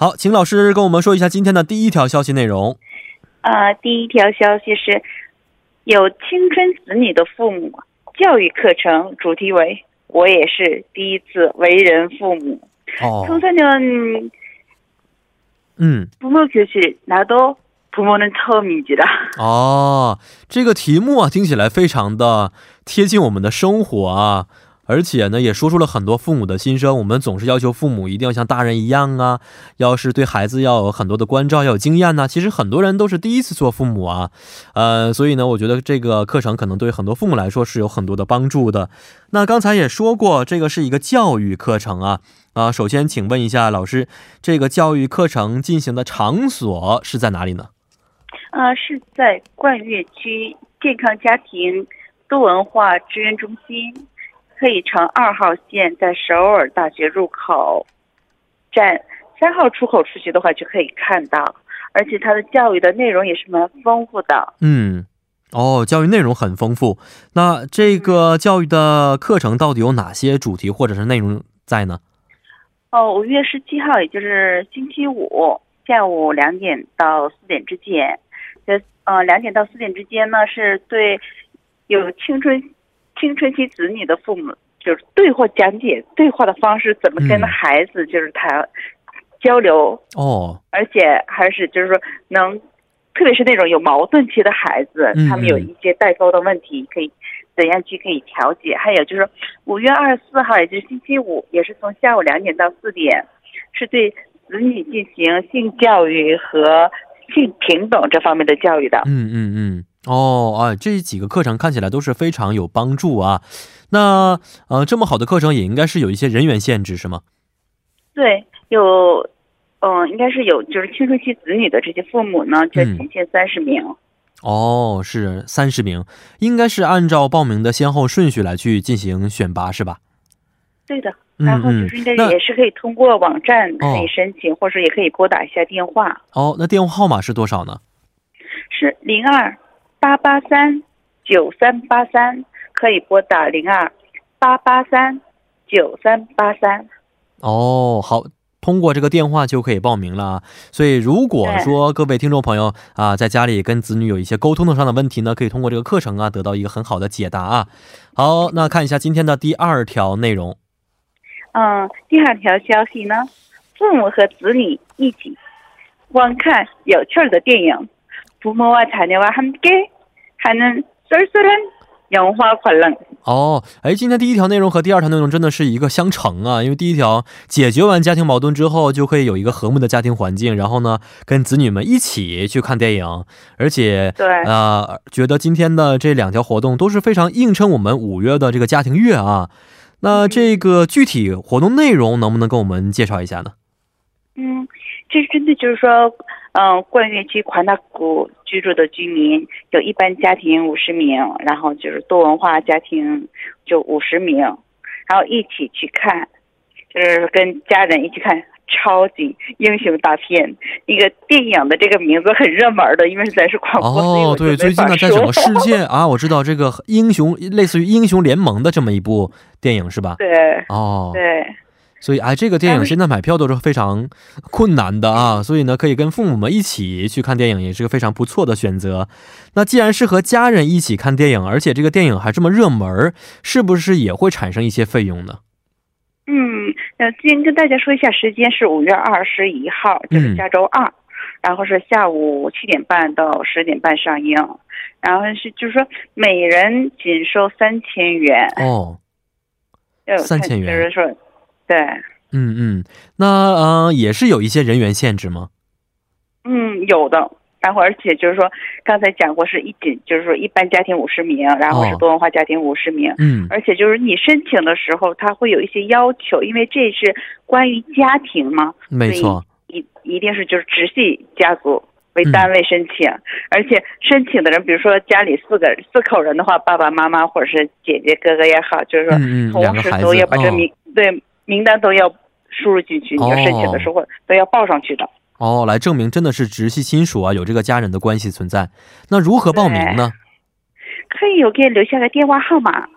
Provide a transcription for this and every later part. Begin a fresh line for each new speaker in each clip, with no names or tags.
好，请老师跟我们说一下今天的第一条消息内容。
啊，第一条消息是有青春子女的父母教育课程，主题为。我也是第一次为人父母。哦。청소년
嗯。
부모교실나도부모는처음이지 라。
哦，这个题目啊，听起来非常的贴近我们的生活啊。 而且呢，也说出了很多父母的心声。我们总是要求父母一定要像大人一样啊，要是对孩子要有很多的关照，要有经验呢。其实很多人都是第一次做父母啊，呃，所以呢，我觉得这个课程可能对很多父母来说是有很多的帮助的。那刚才也说过，这个是一个教育课程啊啊。首先，请问一下老师，这个教育课程进行的场所是在哪里呢？
啊，是在冠岳区健康家庭多文化支援中心。可以乘二号线，在首尔大学入口站三号出口出去的话，就可以看到。而且它的教育的内容也是蛮丰富的。
嗯，哦，教育内容很丰富。那这个教育的课程到底有哪些主题或者是内容在呢？
哦，五月十七号，也就是星期五下午两点到四点之间。呃，呃，两点到四点之间呢，是对有青春。青春期子女的父母就是对话讲解，对话的方式怎么跟孩子就是谈交流
哦，
而且还是就是说能，特别是那种有矛盾期的孩子，他们有一些代沟的问题，可以怎样去可以调解？还有就是五月二十四号，也就是星期五，也是从下午两点到四点，是对子女进行性教育和性平等这方面的教育的。
嗯嗯嗯。哦啊，这几个课程看起来都是非常有帮助啊。那呃，这么好的课程也应该是有一些人员限制，是吗？
对，有，嗯，应该是有，就是青春期子女的这些父母呢，就仅限三十名。
哦，是三十名，应该是按照报名的先后顺序来去进行选拔，是吧？
对的，然后就是应该也是可以通过网站可以申请，或者也可以拨打一下电话。
哦，那电话号码是多少呢？
是零二。八八三九三八三可以拨打零二八八三九三八三。
哦，好，通过这个电话就可以报名了。所以，如果说各位听众朋友啊，在家里跟子女有一些沟通上的问题呢，可以通过这个课程啊，得到一个很好的解答啊。好，那看一下今天的第二条内容。
嗯，第二条消息呢，父母和子女一起观看有趣的电影。부모와자녀와함께하는쏠쏠한영화관 람。
哦，哎，今天第一条内容和第二条内容真的是一个相乘啊！因为第一条解决完家庭矛盾之后，就可以有一个和睦的家庭环境，然后呢，跟子女们一起去看电影，而且
对
啊，觉得今天的这两条活动都是非常映衬我们五月的这个家庭月啊。那这个具体活动内容能不能跟我们介绍一下呢？
嗯，这是真的，就是说。 嗯，冠岳区宽大谷居住的居民有一般家庭五十名，然后就是多文化家庭就五十名，然后一起去看，就是跟家人一起看超级英雄大片。那个电影的这个名字很热门的，因为咱是广播。
哦，对，最近呢，在整个世界啊，我知道这个英雄类似于英雄联盟的这么一部电影是吧？
对，
哦，
对。
所以，哎，这个电影现在买票都是非常困难的啊，所以呢，可以跟父母们一起去看电影，也是个非常不错的选择。那既然是和家人一起看电影，而且这个电影还这么热门，是不是也会产生一些费用呢？
嗯，呃，先跟大家说一下，时间是五月二十一号，就是下周二，然后是下午七点半到十点半上映，然后是就是说每人仅收三千元
哦，三千元，
就是说。对，
嗯嗯，那呃也是有一些人员限制吗？
嗯，有的，然后而且就是说刚才讲过是一仅就是说一般家庭五十名，然后是多文化家庭五十名，
嗯，
而且就是你申请的时候他会有一些要求，因为这是关于家庭嘛，
没错，
一一定是就是直系家族为单位申请，而且申请的人，比如说家里四个四口人的话，爸爸妈妈或者是姐姐哥哥也好，就是说同时都要把这
哦。
名、对名单都要输入进去，你要申请的时候都要报上去的。
哦，来证明真的是直系亲属啊，有这个家人的关系存在。那如何报名呢？
可以，我给你留下个电话号码，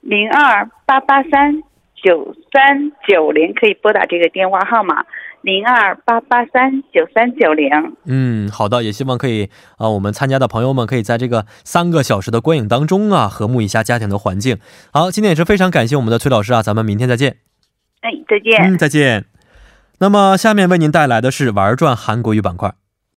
零二八八三九三九零，可以拨打这个电话号码，零二八八三九三九零。
嗯，好的，也希望可以啊、我们参加的朋友们可以在这个三个小时的观影当中啊，和睦一下家庭的环境。好，今天也是非常感谢我们的崔老师啊，咱们明天再见。
哎，再见。
嗯，再见。那么下面为您带来的是玩转韩国语板块。